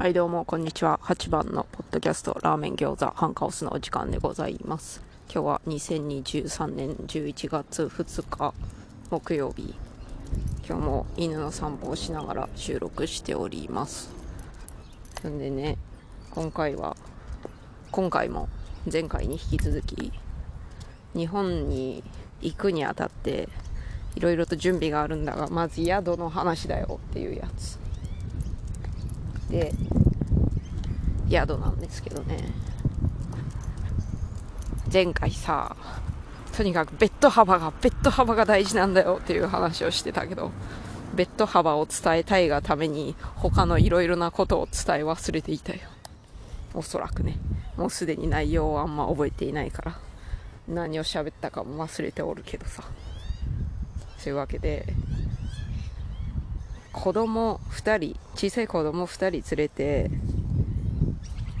はいどうもこんにちは。8番のポッドキャストラーメン餃子ハンカオスのお時間でございます。今日は2023年11月2日木曜日。今日も犬の散歩をしながら収録しております。なんでね今回は今回も前回に引き続き日本に行くにあたっていろいろと準備があるんだがまず宿の話だよっていうやつで宿なんですけどね。前回さとにかくベッド幅がベッド幅が大事なんだよっていう話をしてたけどベッド幅を伝えたいがために他のいろいろなことを伝え忘れていたよ。おそらくね。もうすでに内容をあんま覚えていないから。何を喋ったかも忘れておるけどさ。そういうわけで子供2人小さい子供2人連れて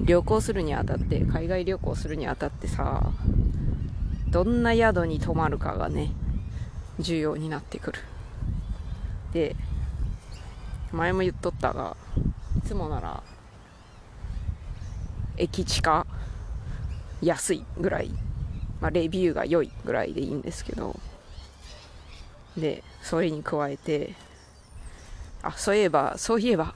旅行するにあたって海外旅行するにあたってさどんな宿に泊まるかがね重要になってくる。で前も言っとったがいつもなら駅地下安いぐらい、まあ、レビューが良いぐらいでいいんですけどでそれに加えてあそういえばそういえば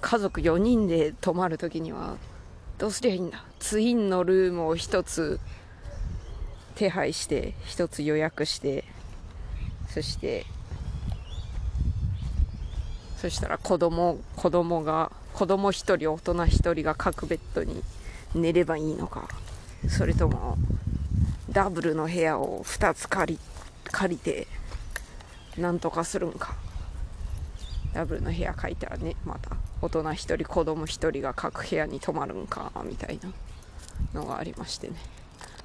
家族4人で泊まるときにはどうすりゃいいんだ？ツインのルームを1つ手配して1つ予約してそしてそしたら子供子供が子供1人大人1人が各ベッドに寝ればいいのか。それともダブルの部屋を2つ借り借りてなんとかするんか。ダブルの部屋書いたらね。また大人1人子供1人が各部屋に泊まるんかみたいなのがありましてね。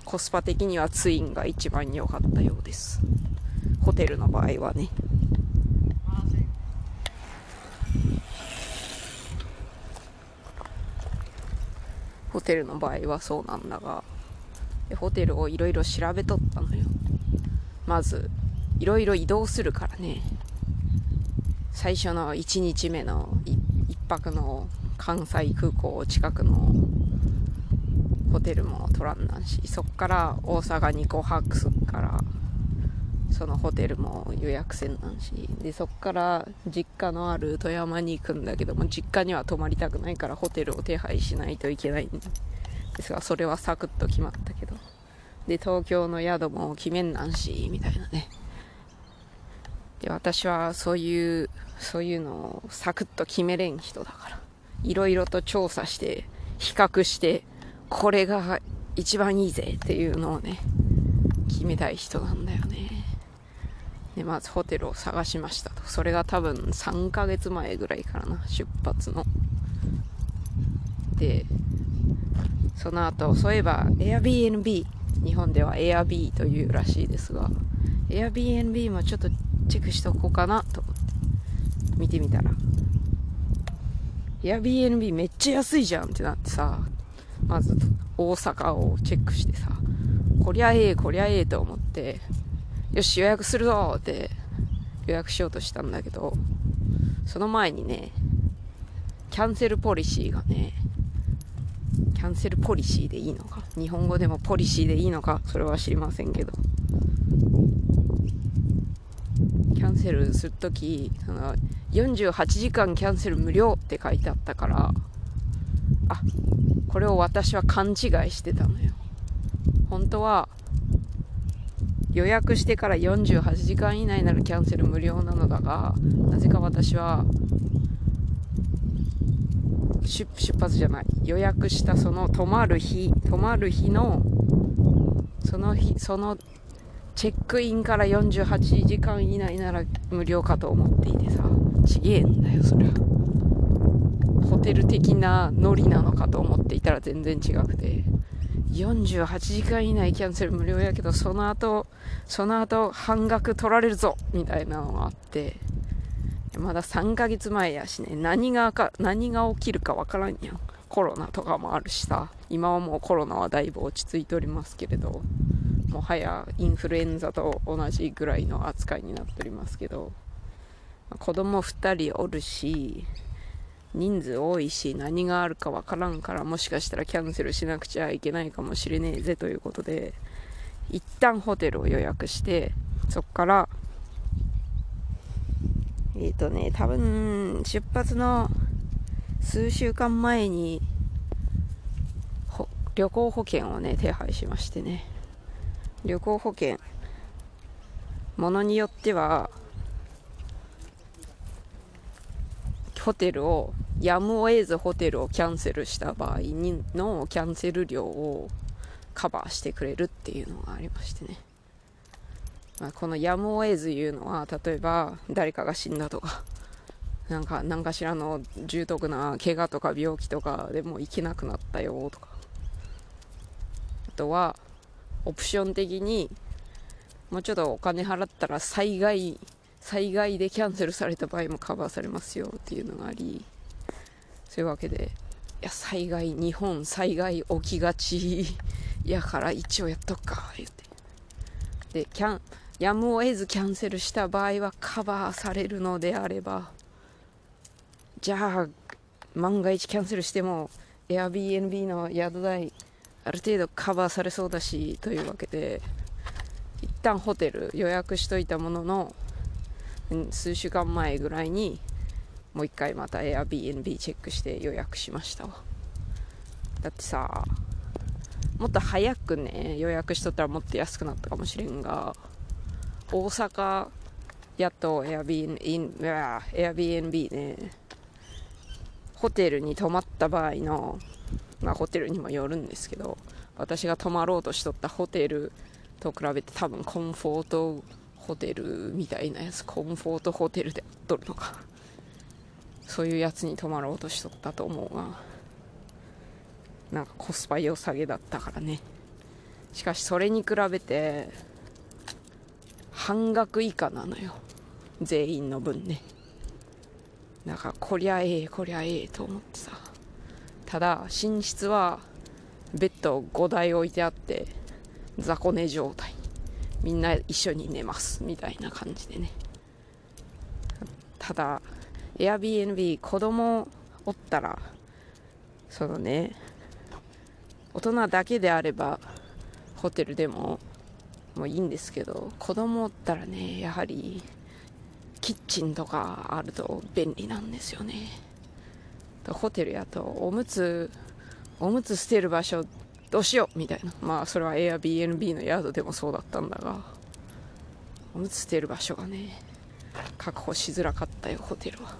コスパ的にはツインが一番良かったようです。ホテルの場合はね。ホテルの場合はそうなんだがホテルをいろいろ調べとったのよ。まずいろいろ移動するからね。最初の1日目の1泊の関西空港近くのホテルも取らんなんしそっから大阪に5泊すっからそのホテルも予約せんなんしでそっから実家のある富山に行くんだけども実家には泊まりたくないからホテルを手配しないといけないんですがそれはサクッと決まったけど。で東京の宿も決めんなんしみたいなね。で私はそういうそういうのをサクッと決めれん人だから。いろいろと調査して比較してこれが一番いいぜっていうのをね決めたい人なんだよね。でまずホテルを探しましたと。それが多分3ヶ月前ぐらいからな出発の。でその後そういえば Airbnb 日本では Airb というらしいですが Airbnb もちょっとチェックしておこうかなと見てみたら。Airbnb めっちゃ安いじゃんってなってさまず大阪をチェックしてさこりゃええこりゃええと思ってよし予約するぞって予約しようとしたんだけどその前にねキャンセルポリシーがねキャンセルポリシーでいいのか？日本語でもポリシーでいいのか？それは知りませんけど。キャンセルするとき48時間キャンセル無料って書いてあったからあこれを私は勘違いしてたのよ。本当は予約してから48時間以内ならキャンセル無料なのだがなぜか私は出発じゃない予約したその泊まる日泊まる日のその日そのチェックインから48時間以内なら無料かと思っていてさ。ちげえんだよそれは。ホテル的なノリなのかと思っていたら全然違くて。48時間以内キャンセル無料やけどその後その後半額取られるぞみたいなのがあって。まだ3ヶ月前やしね。何がか何が起きるかわからんやん。コロナとかもあるしさ。今はもうコロナはだいぶ落ち着いておりますけれど。もはやインフルエンザと同じぐらいの扱いになっておりますけど子供2人おるし人数多いし何があるかわからんからもしかしたらキャンセルしなくちゃいけないかもしれねえぜということで一旦ホテルを予約してそっからえっ、ー、とね多分出発の数週間前に旅行保険をね手配しましてね。旅行保険。ものによってはホテルをやむを得ずホテルをキャンセルした場合にのキャンセル料をカバーしてくれるっていうのがありましてね、まあ、このやむを得ずいうのは例えば誰かが死んだとかなんか何かしらの重篤な怪我とか病気とかでも行けなくなったよとか。あとはオプション的にもうちょっとお金払ったら災害災害でキャンセルされた場合もカバーされますよっていうのがありそういうわけでいや災害日本災害起きがち。やから一応やっとくか。言って。でキャンやむを得ずキャンセルした場合はカバーされるのであればじゃあ万が一キャンセルしても Airbnb の宿代ある程度カバーされそうだしというわけで一旦ホテル予約しといたものの数週間前ぐらいにもう一回また Airbnb チェックして予約しましただってさもっと早くね予約しとったらもっと安くなったかもしれんが大阪やっと Airbnb, Airbnb ねホテルに泊まった場合のまあホテルにもよるんですけど私が泊まろうとしとったホテルと比べて多分コンフォートホテルみたいなやつコンフォートホテルで撮るのか。そういうやつに泊まろうとしとったと思うがなんかコスパ良さげだったからね。しかしそれに比べて半額以下なのよ。全員の分ね。だからこりゃええこりゃええと思ってさ。ただ寝室はベッド5台置いてあって雑魚寝状態。みんな一緒に寝ますみたいな感じでね。ただ Airbnb 子供おったらそのね大人だけであればホテルでももういいんですけど子供おったらねやはりキッチンとかあると便利なんですよね。ホテルやとおむつおむつ捨てる場所どうしようみたいな。まあそれは Airbnb の宿でもそうだったんだがおむつ捨てる場所がね確保しづらかったよホテルは。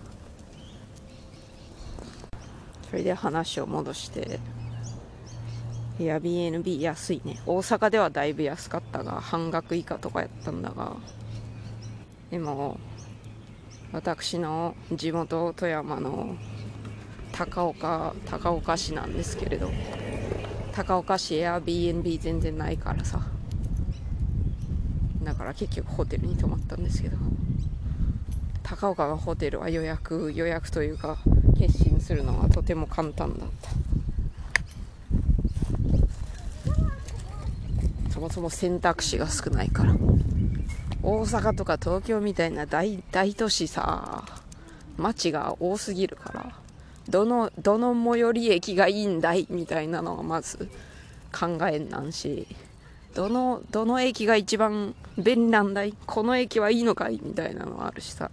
それで話を戻して Airbnb 安いね。大阪ではだいぶ安かったが半額以下とかやったんだがでも私の地元富山の高岡高岡市なんですけれど高岡市 Airbnb 全然ないからさ。だから結局ホテルに泊まったんですけど。高岡のホテルは予約予約というか決心するのがとても簡単だった。そもそも選択肢が少ないから。大阪とか東京みたいな大大都市さ街が多すぎるから。どのどの最寄り駅がいいんだいみたいなのがまず考えんなんしどのどの駅が一番便利なんだいこの駅はいいのかいみたいなのはあるしさ。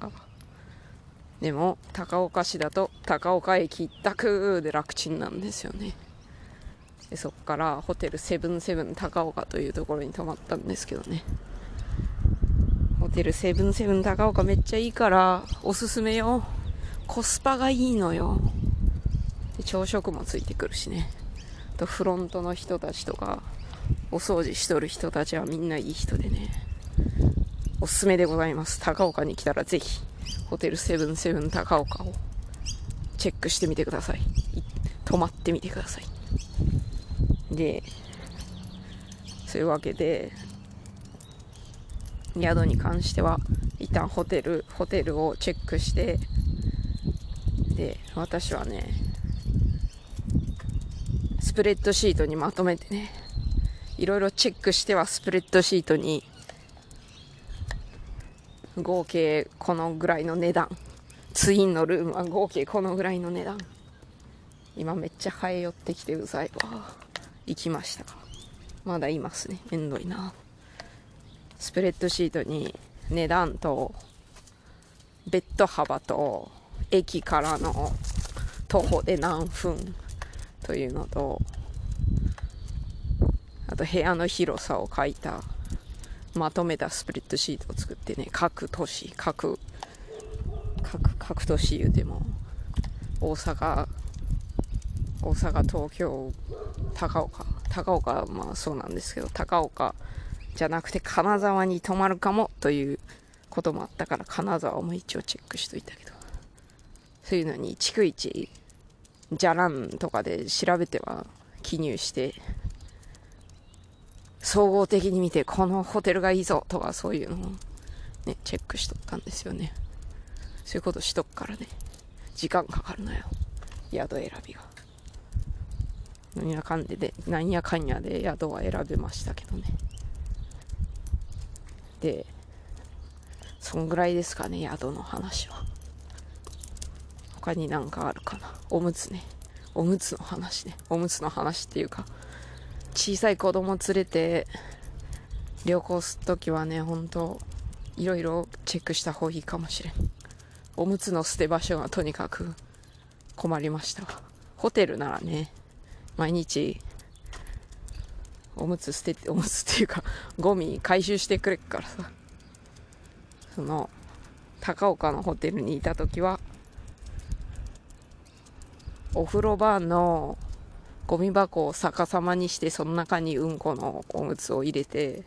でも高岡市だと高岡駅一択で楽ちんなんですよね。でそっからホテルセブンセブン高岡というところに泊まったんですけどね。ホテルセブンセブン高岡めっちゃいいからおすすめよ。コスパがいいのよ。で朝食もついてくるしね。とフロントの人たちとかお掃除しとる人たちはみんないい人でね。おすすめでございます。高岡に来たらぜひホテルセブンセブン高岡をチェックしてみてください泊まってみてください。でそういうわけで宿に関しては一旦ホテルホテルをチェックしてで私はねプレッドシートにまとめてねいろいろチェックしてはスプレッドシートに合計このぐらいの値段。ツインのルームは合計このぐらいの値段。今めっちゃ生え寄ってきてうざいわ。行きました。かまだいますね。めんどいな。スプレッドシートに値段とベッド幅と駅からの徒歩で何分というのとと部屋の広さを書いたまとめたスプレッドシートを作ってね各都市各各各都市言うても大阪大阪東京高岡高岡はまあそうなんですけど高岡じゃなくて金沢に泊まるかもということもあったから金沢も一応チェックしといたけどそういうのに逐一じゃらんとかで調べては記入して総合的に見てこのホテルがいいぞとかそういうのをねチェックしとったんですよね。そういうことしとくからね。時間かかるのよ。宿選びが。なんやかんででなんやかんやで宿は選べましたけどね。でそんぐらいですかね宿の話は。他になんかあるかな。おむつね。おむつの話ね。おむつの話っていうか小さい子供連れて旅行するときはね本当いろいろチェックした方がいいかもしれん。おむつの捨て場所がとにかく困りました。ホテルならね毎日おむつ捨てて おむつっていうかゴミ回収してくれっからさ。その高岡のホテルにいた時はお風呂場のゴミ箱を逆さまにしてその中にうんこのおむつを入れて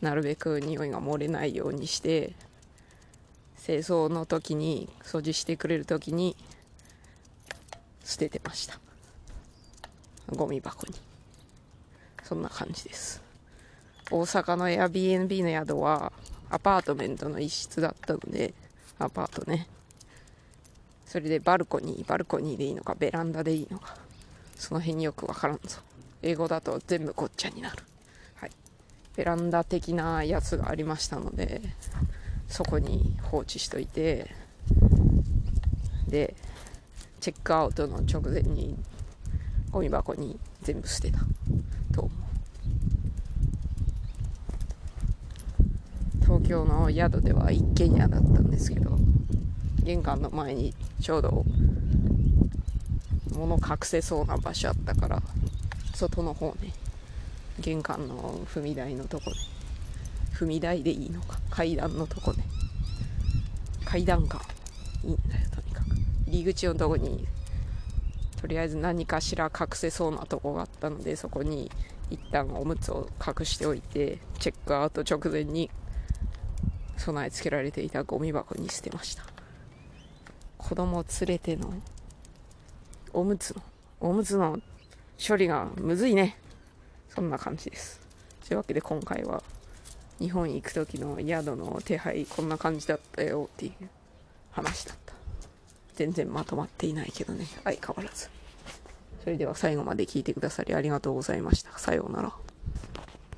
なるべく匂いが漏れないようにして清掃の時に掃除してくれる時に捨ててました。ゴミ箱に。そんな感じです。大阪の Airbnb の宿はアパートメントの一室だったのでアパートね。それでバルコニーバルコニーでいいのかベランダでいいのか。その辺によくわからんぞ。英語だと全部ごっちゃになる。はい。ベランダ的なやつがありましたのでそこに放置しといてでチェックアウトの直前にゴミ箱に全部捨てたと思う。東京の宿では一軒家だったんですけど玄関の前にちょうど物隠せそうな場所あったから外の方ね玄関の踏み台のとこで踏み台でいいのか階段のとこで階段か。いいんだよとにかく。入り口のとこにとりあえず何かしら隠せそうなとこがあったのでそこに一旦おむつを隠しておいてチェックアウト直前に備え付けられていたゴミ箱に捨てました。子供を連れてのおむつのおむつの処理がむずいね。そんな感じです。というわけで今回は日本行く時の宿の手配こんな感じだったよっていう話だった。全然まとまっていないけどね。相変わらず。それでは最後まで聞いてくださりありがとうございました。さようなら。